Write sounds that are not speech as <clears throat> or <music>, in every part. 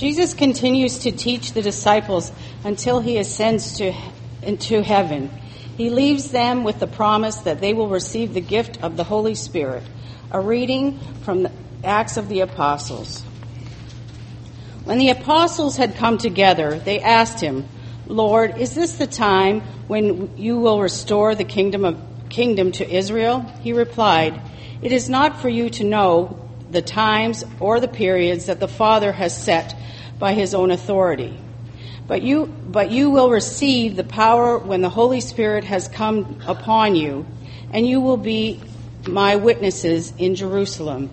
Jesus continues to teach the disciples until he ascends to, into heaven. He leaves them with the promise that they will receive the gift of the Holy Spirit. A reading from the Acts of the Apostles. When the apostles had come together, they asked him, Lord, is this the time when you will restore the kingdom of kingdom to Israel? He replied, It is not for you to know the times or the periods that the Father has set by his own authority. But you, but you will receive the power when the Holy Spirit has come upon you, and you will be my witnesses in Jerusalem,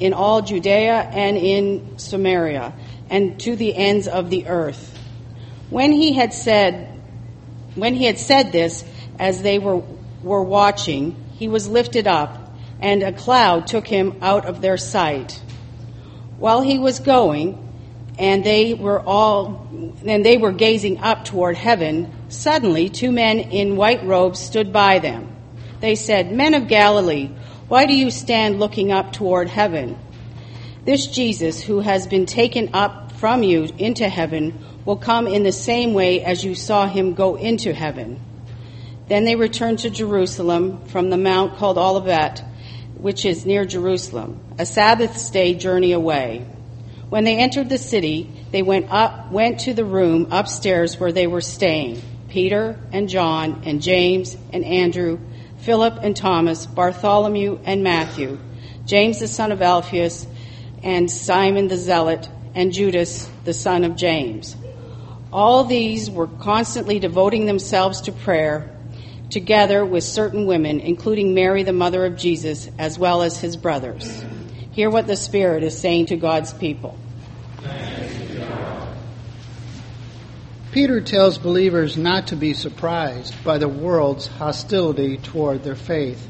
in all Judea and in Samaria, and to the ends of the earth. When he had said, when he had said this, as they were, were watching, he was lifted up and a cloud took him out of their sight. While he was going, and they were all and they were gazing up toward heaven, suddenly two men in white robes stood by them. They said, Men of Galilee, why do you stand looking up toward heaven? This Jesus, who has been taken up from you into heaven, will come in the same way as you saw him go into heaven. Then they returned to Jerusalem from the mount called Olivet which is near Jerusalem, a Sabbath day journey away. When they entered the city, they went up went to the room upstairs where they were staying. Peter and John and James and Andrew, Philip and Thomas, Bartholomew and Matthew, James the son of Alphaeus, and Simon the zealot, and Judas the son of James. All these were constantly devoting themselves to prayer together with certain women, including Mary, the mother of Jesus, as well as his brothers. Hear what the Spirit is saying to God's people. Peter tells believers not to be surprised by the world's hostility toward their faith.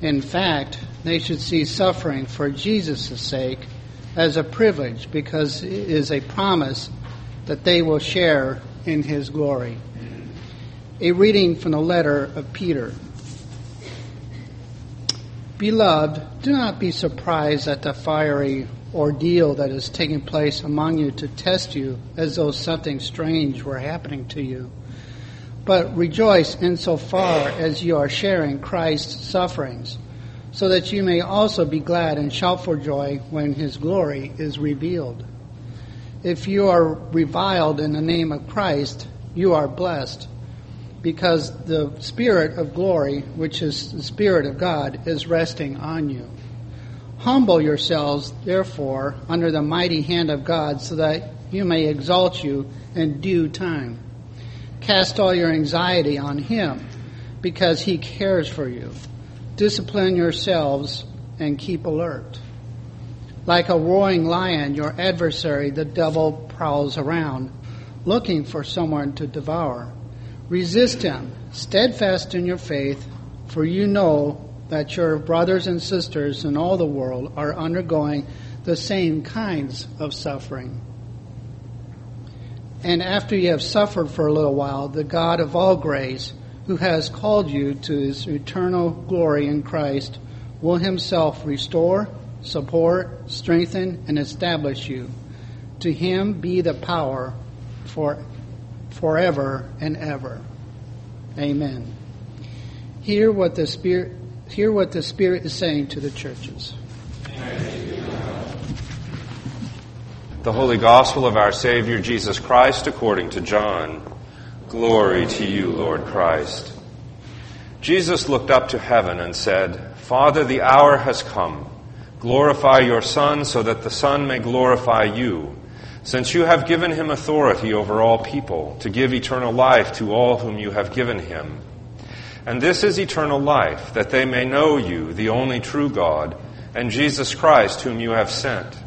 In fact, they should see suffering for Jesus' sake as a privilege because it is a promise that they will share in his glory. A reading from the letter of Peter. Beloved, do not be surprised at the fiery ordeal that is taking place among you to test you as though something strange were happening to you. But rejoice insofar as you are sharing Christ's sufferings, so that you may also be glad and shout for joy when his glory is revealed. If you are reviled in the name of Christ, you are blessed because the Spirit of glory, which is the Spirit of God, is resting on you. Humble yourselves, therefore, under the mighty hand of God, so that you may exalt you in due time. Cast all your anxiety on Him, because He cares for you. Discipline yourselves and keep alert. Like a roaring lion, your adversary, the devil, prowls around, looking for someone to devour. Resist him, steadfast in your faith, for you know that your brothers and sisters in all the world are undergoing the same kinds of suffering. And after you have suffered for a little while, the God of all grace, who has called you to his eternal glory in Christ, will himself restore, support, strengthen, and establish you. To him be the power for forever and ever. Amen. Hear what the Spirit hear what the Spirit is saying to the churches. The Holy Gospel of our Savior Jesus Christ according to John. Glory to you, Lord Christ. Jesus looked up to heaven and said, Father, the hour has come. Glorify your Son so that the Son may glorify you since you have given him authority over all people, to give eternal life to all whom you have given him. And this is eternal life, that they may know you, the only true God, and Jesus Christ, whom you have sent.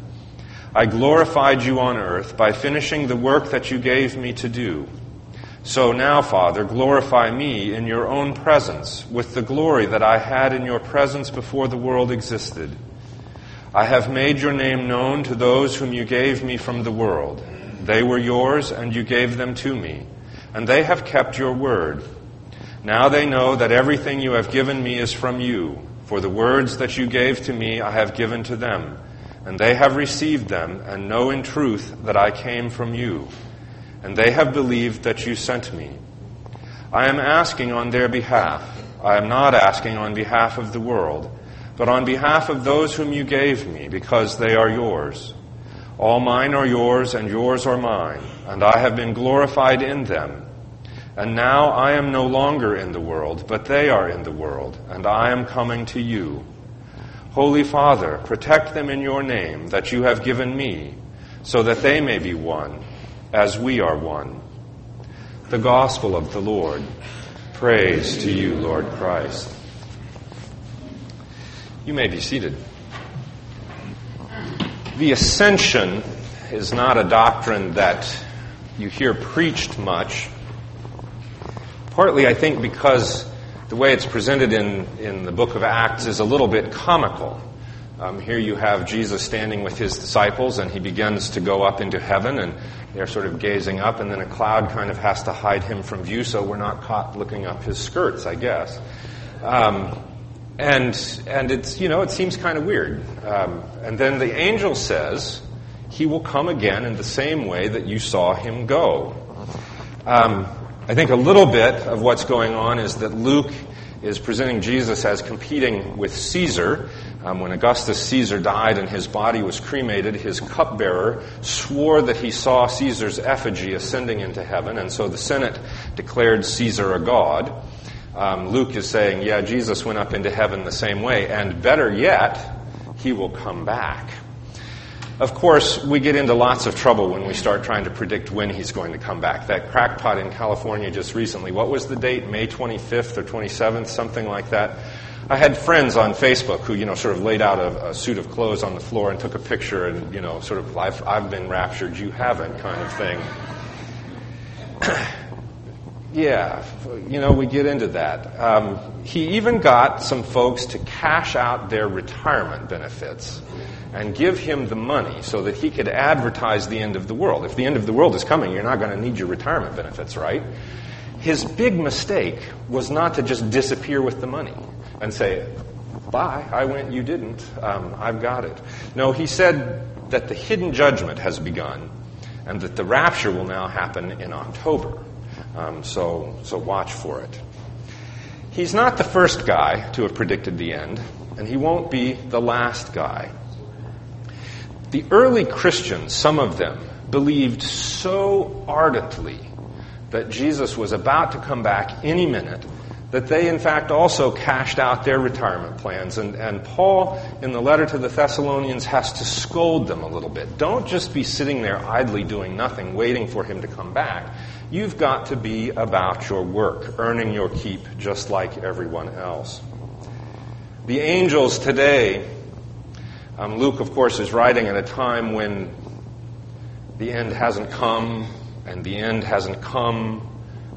I glorified you on earth by finishing the work that you gave me to do. So now, Father, glorify me in your own presence with the glory that I had in your presence before the world existed. I have made your name known to those whom you gave me from the world. They were yours, and you gave them to me, and they have kept your word. Now they know that everything you have given me is from you, for the words that you gave to me I have given to them, and they have received them, and know in truth that I came from you, and they have believed that you sent me. I am asking on their behalf. I am not asking on behalf of the world, but on behalf of those whom you gave me, because they are yours. All mine are yours, and yours are mine, and I have been glorified in them. And now I am no longer in the world, but they are in the world, and I am coming to you. Holy Father, protect them in your name that you have given me, so that they may be one, as we are one. The Gospel of the Lord. Praise to you, Lord Christ. You may be seated. The ascension is not a doctrine that you hear preached much, partly, I think, because the way it's presented in, in the book of Acts is a little bit comical. Um, here you have Jesus standing with his disciples, and he begins to go up into heaven, and they're sort of gazing up, and then a cloud kind of has to hide him from view, so we're not caught looking up his skirts, I guess. Um, and and it's you know it seems kind of weird. Um, and then the angel says he will come again in the same way that you saw him go. Um, I think a little bit of what's going on is that Luke is presenting Jesus as competing with Caesar. Um, when Augustus Caesar died and his body was cremated, his cupbearer swore that he saw Caesar's effigy ascending into heaven, and so the Senate declared Caesar a god. Um, Luke is saying, yeah, Jesus went up into heaven the same way, and better yet, he will come back. Of course, we get into lots of trouble when we start trying to predict when he's going to come back. That crackpot in California just recently, what was the date? May 25th or 27th, something like that. I had friends on Facebook who, you know, sort of laid out a, a suit of clothes on the floor and took a picture and, you know, sort of, I've, I've been raptured, you haven't kind of thing. <clears throat> yeah, you know, we get into that. Um, he even got some folks to cash out their retirement benefits and give him the money so that he could advertise the end of the world. If the end of the world is coming, you're not going to need your retirement benefits, right? His big mistake was not to just disappear with the money and say, Bye, I went, you didn't, um, I've got it. No, he said that the hidden judgment has begun and that the rapture will now happen in October. Um, so, so watch for it. He's not the first guy to have predicted the end, and he won't be the last guy. The early Christians, some of them, believed so ardently that Jesus was about to come back any minute that they, in fact, also cashed out their retirement plans. And, and Paul, in the letter to the Thessalonians, has to scold them a little bit. Don't just be sitting there idly doing nothing, waiting for him to come back. You've got to be about your work, earning your keep just like everyone else. The angels today um, Luke, of course, is writing at a time when the end hasn't come, and the end hasn't come,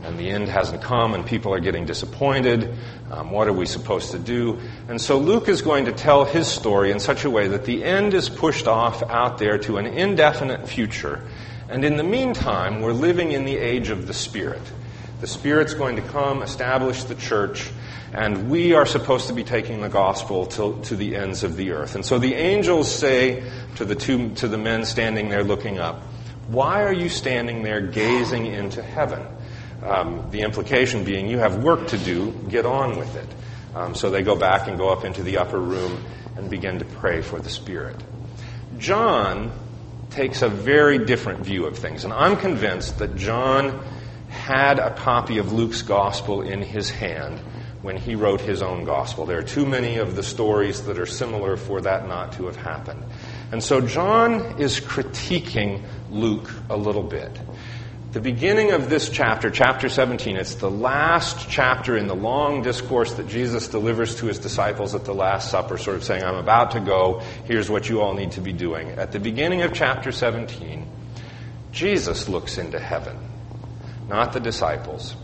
and the end hasn't come, and people are getting disappointed. Um, what are we supposed to do? And so Luke is going to tell his story in such a way that the end is pushed off out there to an indefinite future. And in the meantime, we're living in the age of the Spirit. The Spirit's going to come, establish the church, and we are supposed to be taking the gospel to, to the ends of the earth. And so the angels say to the two, to the men standing there looking up, why are you standing there gazing into heaven? Um, the implication being you have work to do, get on with it. Um, so they go back and go up into the upper room and begin to pray for the Spirit. John takes a very different view of things, and I'm convinced that John had a copy of Luke's gospel in his hand when he wrote his own gospel. There are too many of the stories that are similar for that not to have happened. And so John is critiquing Luke a little bit. The beginning of this chapter, chapter 17, it's the last chapter in the long discourse that Jesus delivers to his disciples at the Last Supper, sort of saying, I'm about to go, here's what you all need to be doing. At the beginning of chapter 17, Jesus looks into heaven, not the disciples,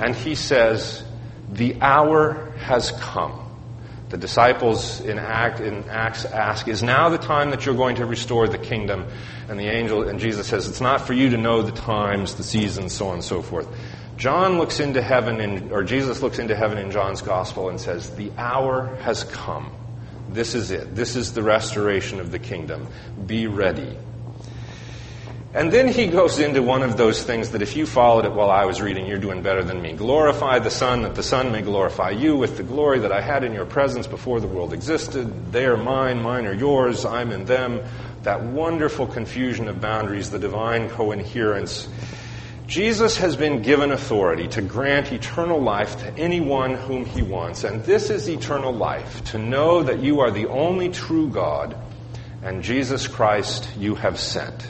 and he says, the hour has come. The disciples in, Act, in Acts ask, Is now the time that you're going to restore the kingdom? And the angel, and Jesus says, It's not for you to know the times, the seasons, so on and so forth. John looks into heaven, in, or Jesus looks into heaven in John's gospel and says, The hour has come. This is it. This is the restoration of the kingdom. Be ready. And then he goes into one of those things that if you followed it while I was reading, you're doing better than me. Glorify the Son, that the Son may glorify you with the glory that I had in your presence before the world existed. They are mine, mine are yours, I'm in them. That wonderful confusion of boundaries, the divine coherence. Jesus has been given authority to grant eternal life to anyone whom he wants. And this is eternal life, to know that you are the only true God and Jesus Christ you have sent.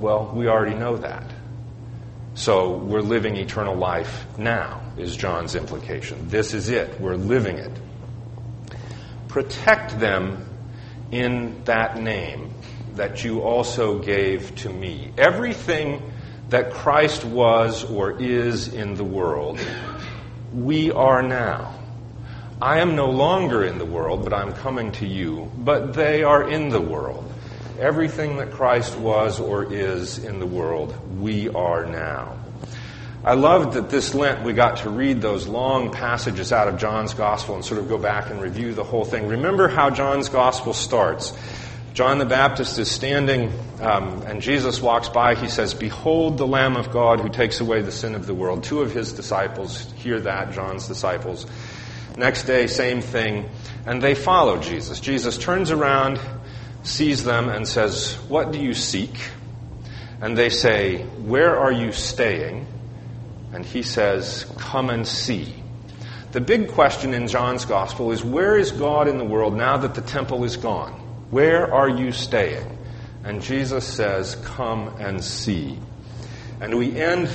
Well, we already know that. So we're living eternal life now, is John's implication. This is it. We're living it. Protect them in that name that you also gave to me. Everything that Christ was or is in the world, we are now. I am no longer in the world, but I'm coming to you, but they are in the world. Everything that Christ was or is in the world, we are now. I loved that this Lent we got to read those long passages out of John's Gospel and sort of go back and review the whole thing. Remember how John's Gospel starts. John the Baptist is standing, um, and Jesus walks by. He says, Behold the Lamb of God who takes away the sin of the world. Two of his disciples hear that, John's disciples. Next day, same thing, and they follow Jesus. Jesus turns around sees them and says, What do you seek? And they say, Where are you staying? And he says, Come and see. The big question in John's Gospel is where is God in the world now that the temple is gone? Where are you staying? And Jesus says, Come and see. And we end,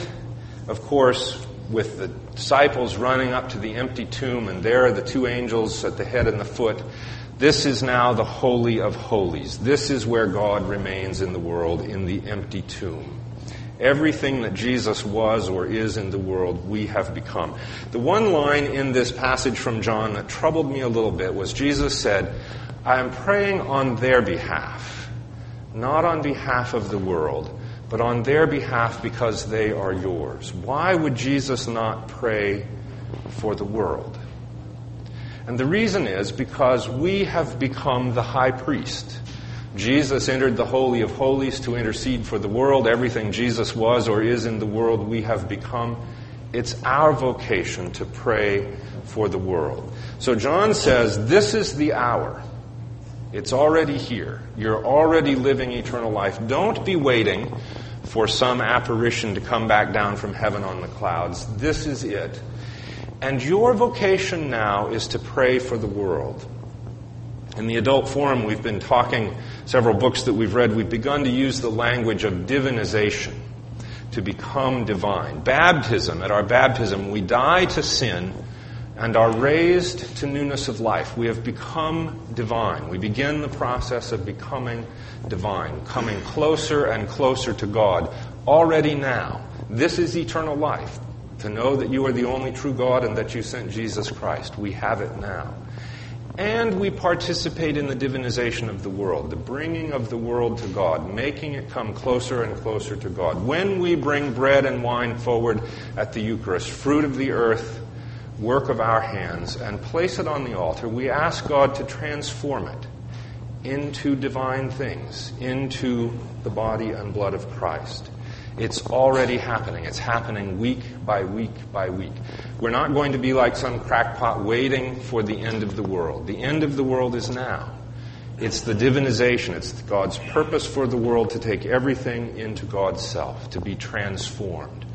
of course, with the disciples running up to the empty tomb, and there are the two angels at the head and the foot. This is now the Holy of Holies. This is where God remains in the world, in the empty tomb. Everything that Jesus was or is in the world, we have become. The one line in this passage from John that troubled me a little bit was Jesus said, I am praying on their behalf, not on behalf of the world, but on their behalf because they are yours. Why would Jesus not pray for the world? And the reason is because we have become the high priest. Jesus entered the Holy of Holies to intercede for the world. Everything Jesus was or is in the world, we have become. It's our vocation to pray for the world. So John says, This is the hour. It's already here. You're already living eternal life. Don't be waiting for some apparition to come back down from heaven on the clouds. This is it. And your vocation now is to pray for the world. In the adult forum, we've been talking several books that we've read. We've begun to use the language of divinization to become divine. Baptism, at our baptism, we die to sin and are raised to newness of life. We have become divine. We begin the process of becoming divine, coming closer and closer to God already now. This is eternal life to know that you are the only true God and that you sent Jesus Christ. We have it now. And we participate in the divinization of the world, the bringing of the world to God, making it come closer and closer to God. When we bring bread and wine forward at the Eucharist, fruit of the earth, work of our hands, and place it on the altar, we ask God to transform it into divine things, into the body and blood of Christ. It's already happening. It's happening week by week by week. We're not going to be like some crackpot waiting for the end of the world. The end of the world is now. It's the divinization. It's God's purpose for the world to take everything into God's self, to be transformed.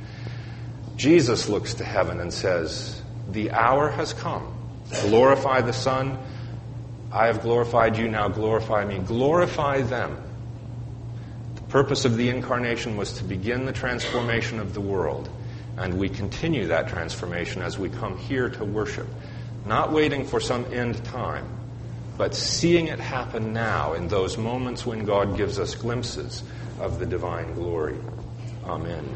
Jesus looks to heaven and says, The hour has come. Glorify the Son. I have glorified you, now glorify me. Glorify them purpose of the incarnation was to begin the transformation of the world. And we continue that transformation as we come here to worship, not waiting for some end time, but seeing it happen now in those moments when God gives us glimpses of the divine glory. Amen.